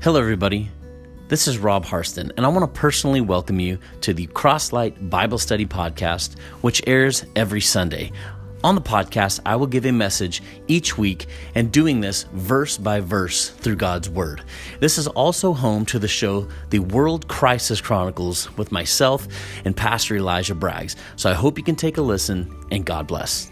Hello, everybody. This is Rob Harston, and I want to personally welcome you to the Crosslight Bible Study Podcast, which airs every Sunday. On the podcast, I will give a message each week and doing this verse by verse through God's Word. This is also home to the show The World Crisis Chronicles with myself and Pastor Elijah Braggs. So I hope you can take a listen and God bless.